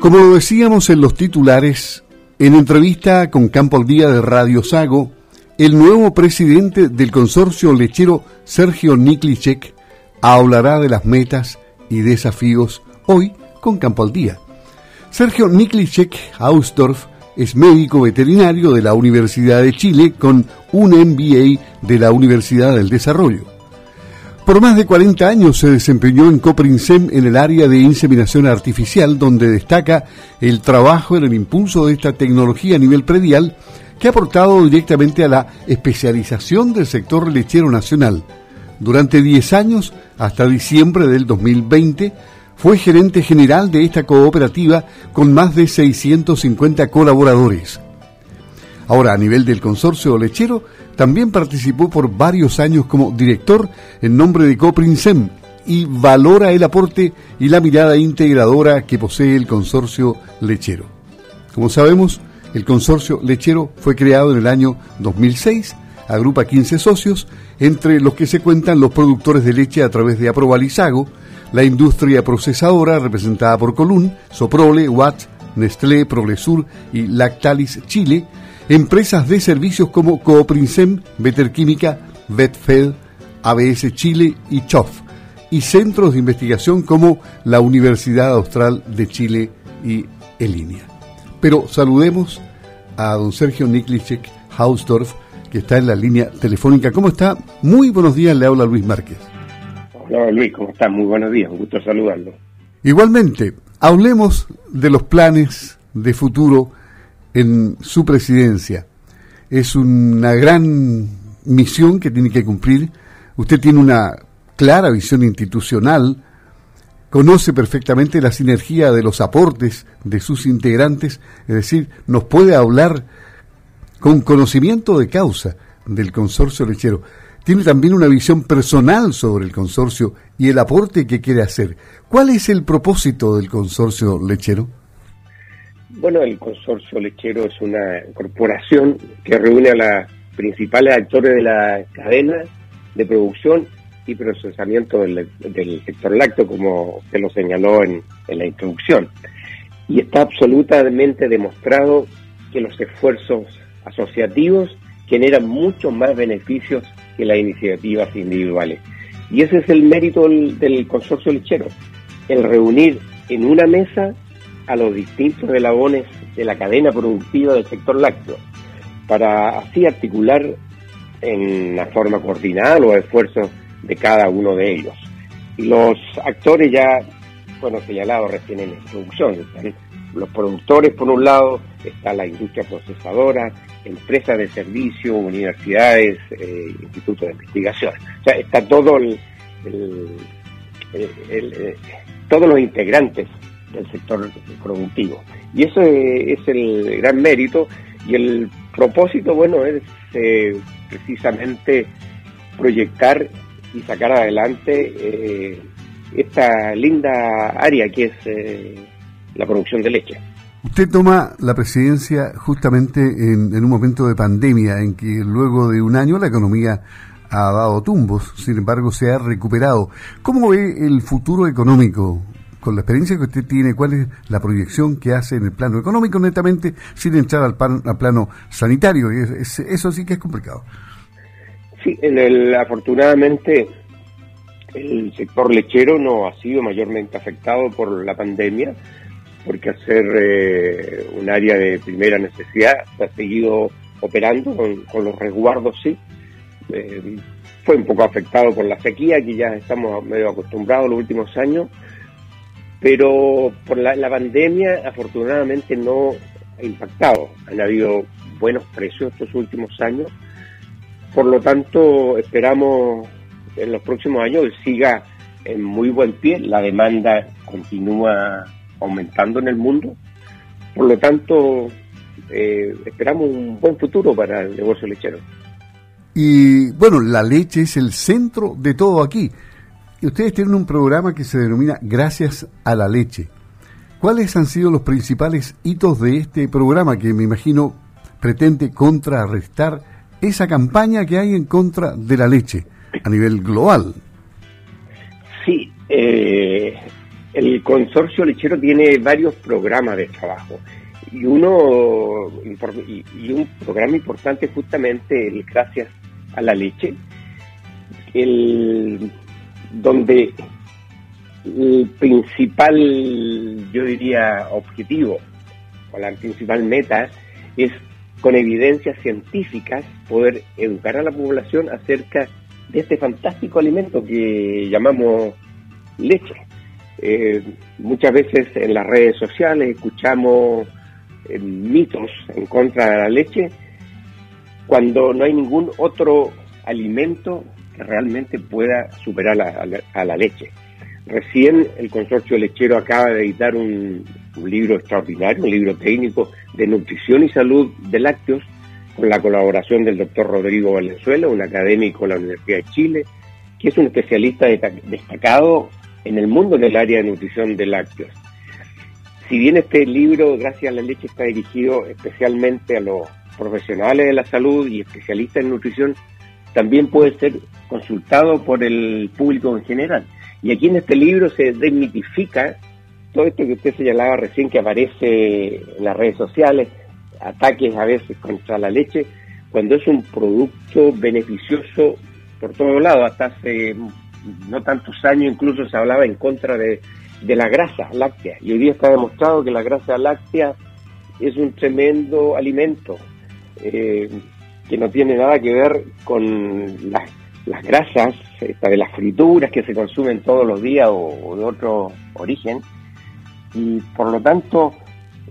Como lo decíamos en los titulares, en entrevista con Campo al Día de Radio Sago, el nuevo presidente del consorcio lechero, Sergio Niklicek, hablará de las metas y desafíos hoy con Campo al Día. Sergio Niklicek Ausdorf es médico veterinario de la Universidad de Chile con un MBA de la Universidad del Desarrollo. Por más de 40 años se desempeñó en Coprinsem en el área de inseminación artificial, donde destaca el trabajo en el impulso de esta tecnología a nivel predial que ha aportado directamente a la especialización del sector lechero nacional. Durante 10 años, hasta diciembre del 2020, fue gerente general de esta cooperativa con más de 650 colaboradores. Ahora, a nivel del consorcio lechero, también participó por varios años como director en nombre de Coprinsem y valora el aporte y la mirada integradora que posee el consorcio lechero. Como sabemos, el consorcio lechero fue creado en el año 2006, agrupa 15 socios, entre los que se cuentan los productores de leche a través de Aprobalizago, la industria procesadora representada por Colún, Soprole, Watt, Nestlé, Prolesur y Lactalis Chile, empresas de servicios como Cooprinsem, Veterquímica, Vetfed, ABS Chile y CHOF, y centros de investigación como la Universidad Austral de Chile y Elinia. Pero saludemos a don Sergio Niklicek Hausdorf, que está en la línea telefónica. ¿Cómo está? Muy buenos días, le habla Luis Márquez. Hola Luis, ¿cómo estás? Muy buenos días, un gusto saludarlo. Igualmente, hablemos de los planes de futuro en su presidencia. Es una gran misión que tiene que cumplir. Usted tiene una clara visión institucional, conoce perfectamente la sinergia de los aportes de sus integrantes, es decir, nos puede hablar con conocimiento de causa del consorcio lechero tiene también una visión personal sobre el consorcio y el aporte que quiere hacer. ¿Cuál es el propósito del consorcio lechero? Bueno, el consorcio lechero es una corporación que reúne a los principales actores de la cadena de producción y procesamiento del, sector lácteo, como se lo señaló en la introducción. Y está absolutamente demostrado que los esfuerzos asociativos generan muchos más beneficios que las iniciativas individuales. Y ese es el mérito del, consorcio lechero, el reunir en una mesa a los distintos relabones de la cadena productiva del sector lácteo, para así articular en una forma coordinada los esfuerzos de cada uno de ellos. Y los actores ya fueron señalados recién en la introducción, los productores por un lado, está la industria procesadora, empresas de servicio, universidades, eh, institutos de investigación. O sea, está todo el, eh, todos los integrantes del sector productivo. Y eso es, el gran mérito y el propósito, bueno, es eh, precisamente proyectar y sacar adelante esta linda área que es la producción de leche. Usted toma la presidencia justamente en, un momento de pandemia, en que luego de un año la economía ha dado tumbos, sin embargo se ha recuperado. ¿Cómo ve el futuro económico? Con la experiencia que usted tiene, ¿cuál es la proyección que hace en el plano económico, netamente, sin entrar al, plano sanitario? eso sí que es complicado. Sí, el, afortunadamente el sector lechero no ha sido mayormente afectado por la pandemia porque hacer eh, un área de primera necesidad se ha seguido operando con, los resguardos, sí. Eh, fue un poco afectado por la sequía, que ya estamos medio acostumbrados los últimos años, pero por la, la pandemia afortunadamente no ha impactado. Han habido buenos precios estos últimos años, por lo tanto esperamos en los próximos años siga en muy buen pie, la demanda continúa aumentando en el mundo. Por lo tanto, eh, esperamos un buen futuro para el negocio lechero. Y bueno, la leche es el centro de todo aquí. Y ustedes tienen un programa que se denomina Gracias a la leche. ¿Cuáles han sido los principales hitos de este programa que me imagino pretende contrarrestar esa campaña que hay en contra de la leche a nivel global? Sí, eh, El consorcio lechero tiene varios programas de trabajo y uno y, un programa importante justamente el gracias a la leche el donde el principal yo diría objetivo o la principal meta es con evidencias científicas poder educar a la población acerca de este fantástico alimento que llamamos leche. Eh, muchas veces en las redes sociales escuchamos eh, mitos en contra de la leche cuando no hay ningún otro alimento realmente pueda superar a la leche. Recién el consorcio lechero acaba de editar un, libro extraordinario, un libro técnico de nutrición y salud de lácteos, con la colaboración del doctor Rodrigo Valenzuela, un académico de la Universidad de Chile, que es un especialista destacado en el mundo en el área de nutrición de lácteos. Si bien este libro, gracias a la leche, está dirigido especialmente a los profesionales de la salud y especialistas en nutrición, también puede ser consultado por el público en general. Y aquí en este libro se desmitifica todo esto que usted señalaba recién que aparece en las redes sociales, ataques a veces contra la leche, cuando es un producto beneficioso por todos lados. Hasta hace no tantos años incluso se hablaba en contra de, la grasa láctea. Y hoy día está demostrado que la grasa láctea es un tremendo alimento eh, que no tiene nada que ver con las grasas de las frituras que se consumen todos los días o, de otro origen. Y por lo tanto,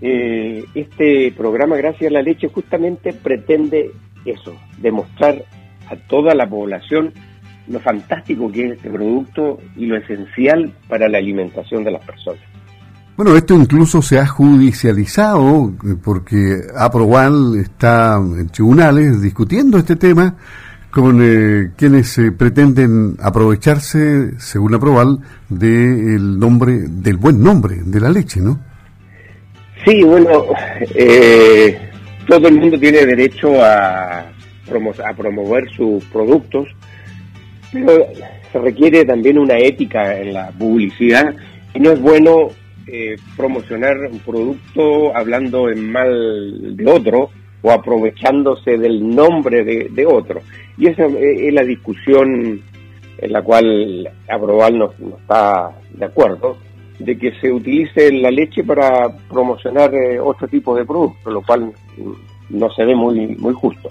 eh, este programa Gracias a la Leche justamente pretende eso, demostrar a toda la población lo fantástico que es este producto y lo esencial para la alimentación de las personas. Bueno, esto incluso se ha judicializado porque Aproval está en tribunales discutiendo este tema con eh, quienes eh, pretenden aprovecharse, según la Proval, del nombre, del buen nombre de la leche, ¿no? Sí, bueno, eh, todo el mundo tiene derecho a, a promover sus productos, pero se requiere también una ética en la publicidad y no es bueno promocionar un producto hablando en mal de otro o aprovechándose del nombre de, otro. Y esa es la discusión en la cual Aproval no, está de acuerdo, de que se utilice la leche para promocionar eh, otro tipo de productos, lo cual no se ve muy, muy justo.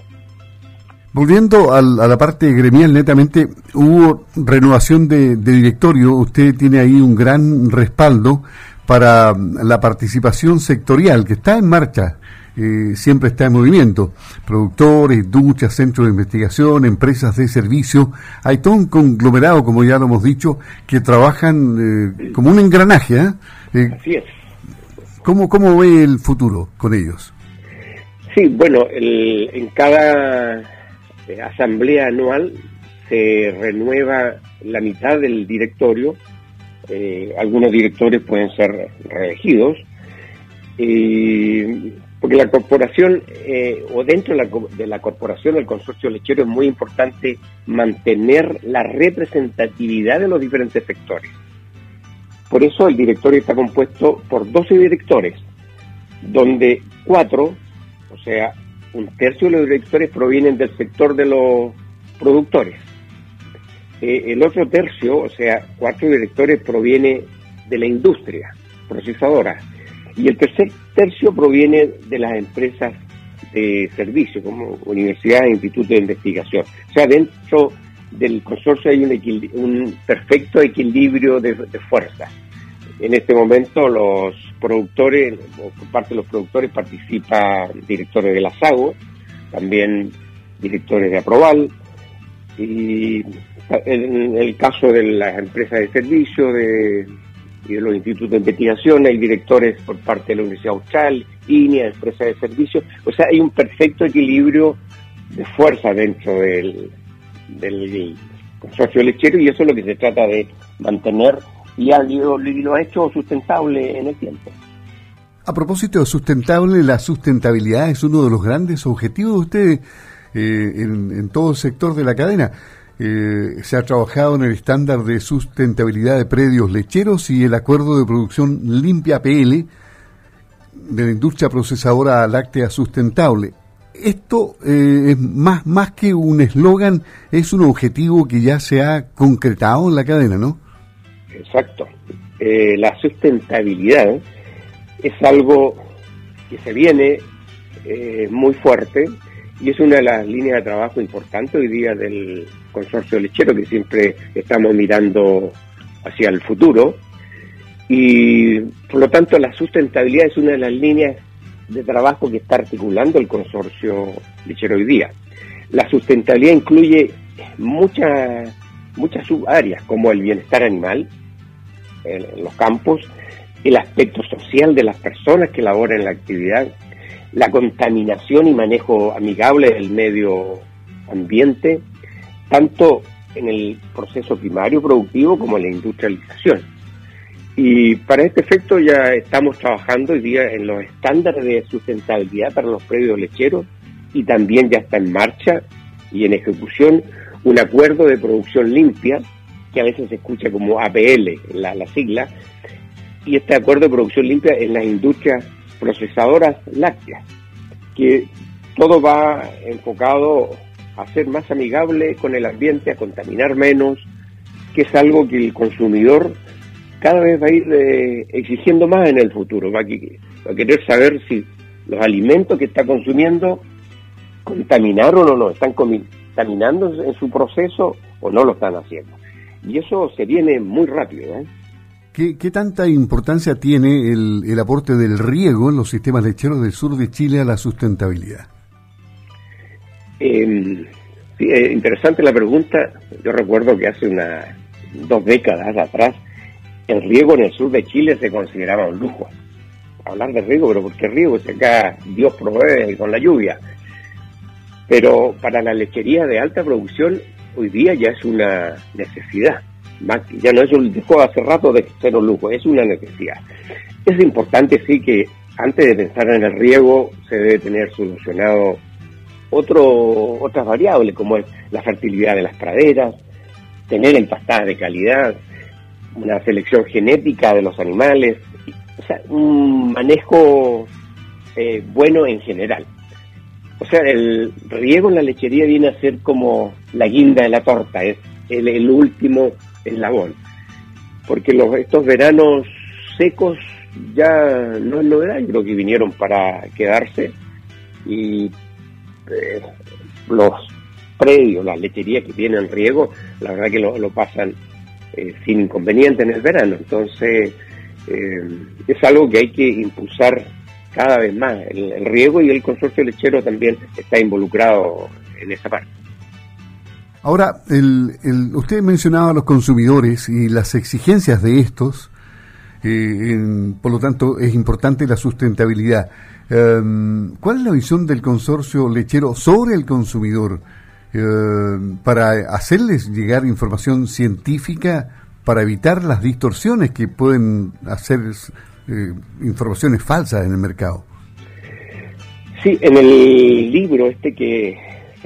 Volviendo a la parte gremial, netamente, hubo renovación de, directorio. Usted tiene ahí un gran respaldo para la participación sectorial que está en marcha eh, siempre está en movimiento. Productores, duchas, centros de investigación, empresas de servicio. Hay todo un conglomerado, como ya lo hemos dicho, que trabajan eh, como un engranaje. ¿eh? Así es. ¿Cómo, ¿Cómo ve el futuro con ellos? Sí, bueno, en cada asamblea anual se renueva la mitad del directorio. Algunos directores pueden ser reelegidos. y porque la corporación, eh, o dentro de la, corporación del consorcio lechero, es muy importante mantener la representatividad de los diferentes sectores. Por eso el directorio está compuesto por 12 directores, donde cuatro, o sea, un tercio de los directores provienen del sector de los productores. Eh, el otro tercio, o sea, cuatro directores, proviene de la industria procesadora y el tercer tercio proviene de las empresas de servicio, como universidades e institutos de investigación. O sea, dentro del consorcio hay un, perfecto equilibrio de, fuerza. En este momento los productores, o por parte de los productores, participan directores de la SAGO, también directores de Aproval, y en el caso de las empresas de servicio, de y de los institutos de investigación, hay directores por parte de la Universidad Austral, INEA, empresa de servicios, o sea, hay un perfecto equilibrio de fuerza dentro del, del consorcio lechero y eso es lo que se trata de mantener y, ha, lo ha hecho sustentable en el tiempo. A propósito de sustentable, la sustentabilidad es uno de los grandes objetivos de ustedes eh, en, en todo el sector de la cadena. Eh, se ha trabajado en el estándar de sustentabilidad de predios lecheros y el acuerdo de producción limpia PL de la industria procesadora láctea sustentable. Esto eh, es más, más que un eslogan, es un objetivo que ya se ha concretado en la cadena, ¿no? Exacto. Eh, la sustentabilidad es algo que se viene eh, muy fuerte y es una de las líneas de trabajo importantes hoy día del consorcio lechero que siempre estamos mirando hacia el futuro y por lo tanto la sustentabilidad es una de las líneas de trabajo que está articulando el consorcio lechero hoy día. La sustentabilidad incluye muchas muchas subáreas como el bienestar animal en los campos, el aspecto social de las personas que laboran en la actividad, la contaminación y manejo amigable del medio ambiente, tanto en el proceso primario productivo como en la industrialización. Y para este efecto ya estamos trabajando hoy día en los estándares de sustentabilidad para los predios lecheros y también ya está en marcha y en ejecución un acuerdo de producción limpia, que a veces se escucha como APL, la, la sigla, y este acuerdo de producción limpia en las industrias procesadoras lácteas, que todo va enfocado a ser más amigable con el ambiente, a contaminar menos, que es algo que el consumidor cada vez va a ir eh, exigiendo más en el futuro, va a, querer saber si los alimentos que está consumiendo contaminaron o no, están contaminando en su proceso o no lo están haciendo. Y eso se viene muy rápido. ¿eh? ¿Qué, tanta importancia tiene el, aporte del riego en los sistemas lecheros del sur de Chile a la sustentabilidad? Eh, interesante la pregunta. Yo recuerdo que hace unas dos décadas atrás el riego en el sur de Chile se consideraba un lujo. Hablar de riego, pero ¿por qué riego? Si acá Dios provee con la lluvia. Pero para la lechería de alta producción hoy día ya es una necesidad ya no es un dejó hace rato de ser un lujo, es una necesidad. Es importante sí que antes de pensar en el riego se debe tener solucionado otro, otras variables como es la fertilidad de las praderas, tener empastadas de calidad, una selección genética de los animales, o sea, un manejo eh, bueno en general. O sea, el riego en la lechería viene a ser como la guinda de la torta, es el, último eslabón. Porque los, estos veranos secos ya no es novedad, creo que vinieron para quedarse y eh, los predios, las lecherías que tienen riego, la verdad que lo, pasan eh, sin inconveniente en el verano. Entonces, eh, es algo que hay que impulsar cada vez más. el riego y el consorcio lechero también está involucrado en esa parte. Ahora, el, usted mencionaba a los consumidores y las exigencias de estos, eh, por lo tanto es importante la sustentabilidad. Em, ¿Cuál es la visión del consorcio lechero sobre el consumidor em, para hacerles llegar información científica para evitar las distorsiones que pueden hacer eh, informaciones falsas en el mercado? Sí, en el libro este que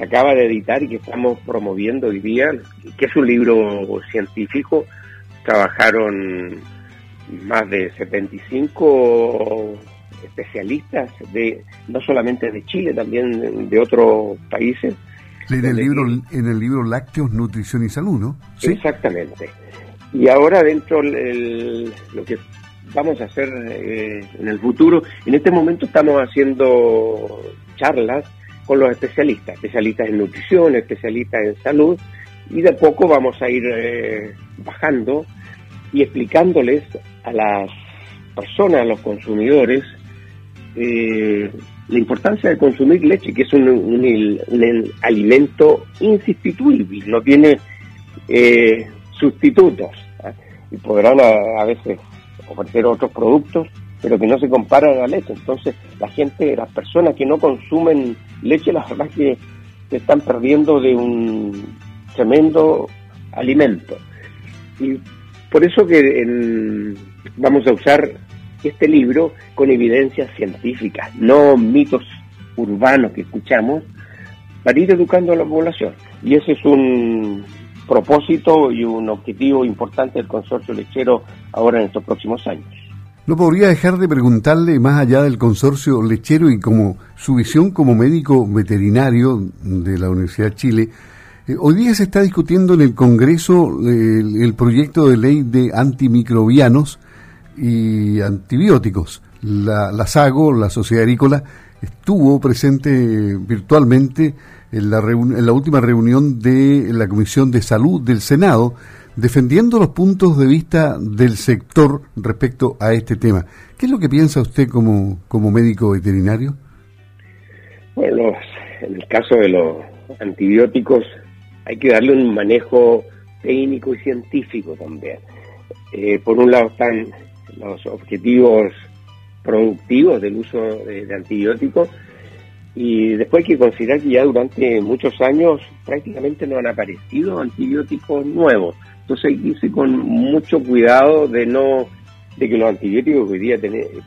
acaba de editar y que estamos promoviendo hoy día, que es un libro científico. Trabajaron más de 75 especialistas de no solamente de Chile, también de otros países. En el libro, en el libro Lácteos, Nutrición y Salud, ¿no? Exactamente. Y ahora dentro el, lo que vamos a hacer eh, en el futuro, en este momento estamos haciendo charlas con los especialistas, especialistas en nutrición, especialistas en salud, y de poco vamos a ir eh, bajando y explicándoles a las personas, a los consumidores, eh, la importancia de consumir leche, que es un, alimento insustituible, no tiene eh, sustitutos, y podrán a, veces ofrecer otros productos, pero que no se comparan a la leche. Entonces, la gente, las personas que no consumen leche, la verdad que se están perdiendo de un tremendo alimento. Y por eso que vamos a usar este libro con evidencias científicas, no mitos urbanos que escuchamos, para ir educando a la población. Y ese es un, propósito y un objetivo importante del consorcio lechero ahora en estos próximos años. No podría dejar de preguntarle, más allá del consorcio lechero y como su visión como médico veterinario de la Universidad de Chile, eh, hoy día se está discutiendo en el Congreso el, proyecto de ley de antimicrobianos y antibióticos. La, la SAGO, la Sociedad Agrícola, estuvo presente virtualmente en la, en la última reunión de la Comisión de Salud del Senado, defendiendo los puntos de vista del sector respecto a este tema. ¿Qué es lo que piensa usted como, como médico veterinario? Bueno, en el caso de los antibióticos hay que darle un manejo técnico y científico también. Eh, por un lado están los objetivos productivos del uso de antibióticos y después hay que considerar que ya durante muchos años prácticamente no han aparecido antibióticos nuevos. Entonces hay que irse con mucho cuidado de no de que los antibióticos que hoy día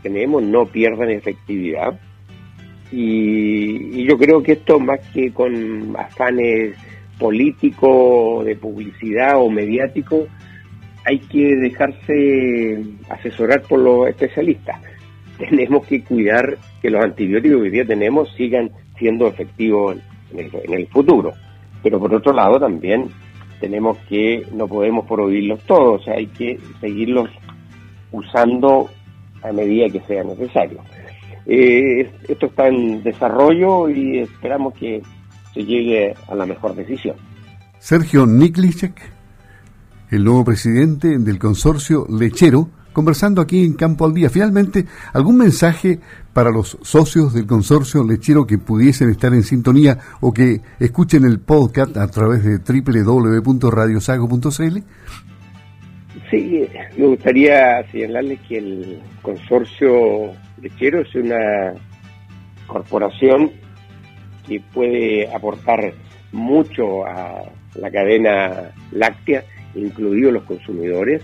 tenemos no pierdan efectividad. Y, yo creo que esto más que con afanes políticos, de publicidad o mediático, hay que dejarse asesorar por los especialistas tenemos que cuidar que los antibióticos que hoy día tenemos sigan siendo efectivos en el, futuro. Pero por otro lado también tenemos que, no podemos prohibirlos todos, o sea, hay que seguirlos usando a medida que sea necesario. Eh, esto está en desarrollo y esperamos que se llegue a la mejor decisión. Sergio Niklicek, el nuevo presidente del consorcio lechero, conversando aquí en Campo al Día. Finalmente, ¿algún mensaje para los socios del consorcio lechero que pudiesen estar en sintonía o que escuchen el podcast a través de www.radiosago.cl? Sí, me gustaría señalarles que el consorcio lechero es una corporación que puede aportar mucho a la cadena láctea, incluidos los consumidores,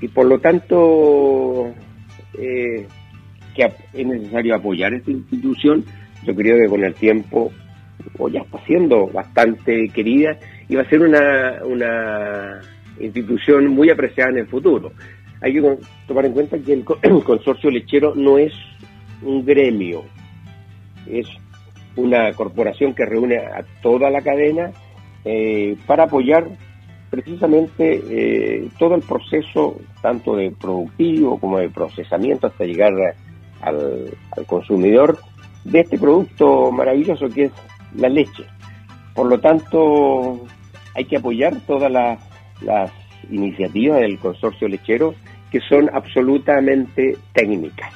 y por lo tanto eh, que es necesario apoyar esta institución. Yo creo que con el tiempo ya está siendo bastante querida y va a ser una, una institución muy apreciada en el futuro. Hay que tomar en cuenta que el, consorcio lechero no es un gremio, es una corporación que reúne a toda la cadena eh, para apoyar precisamente eh, todo el proceso, tanto de productivo como de procesamiento hasta llegar al, consumidor de este producto maravilloso que es la leche. Por lo tanto, hay que apoyar todas las, las iniciativas del consorcio lechero que son absolutamente técnicas.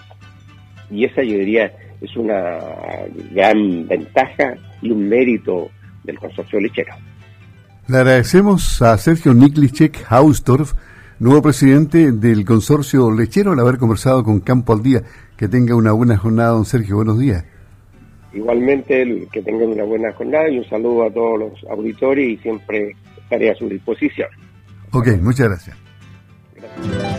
Y esa yo diría es una gran ventaja y un mérito del consorcio lechero. Le agradecemos a Sergio Niklicek Haustorf, nuevo presidente del consorcio lechero, al haber conversado con Campo al Día. Que tenga una buena jornada, don Sergio. Buenos días. Igualmente, que tengan una buena jornada y un saludo a todos los auditores y siempre estaré a su disposición. Ok, muchas gracias. Gracias.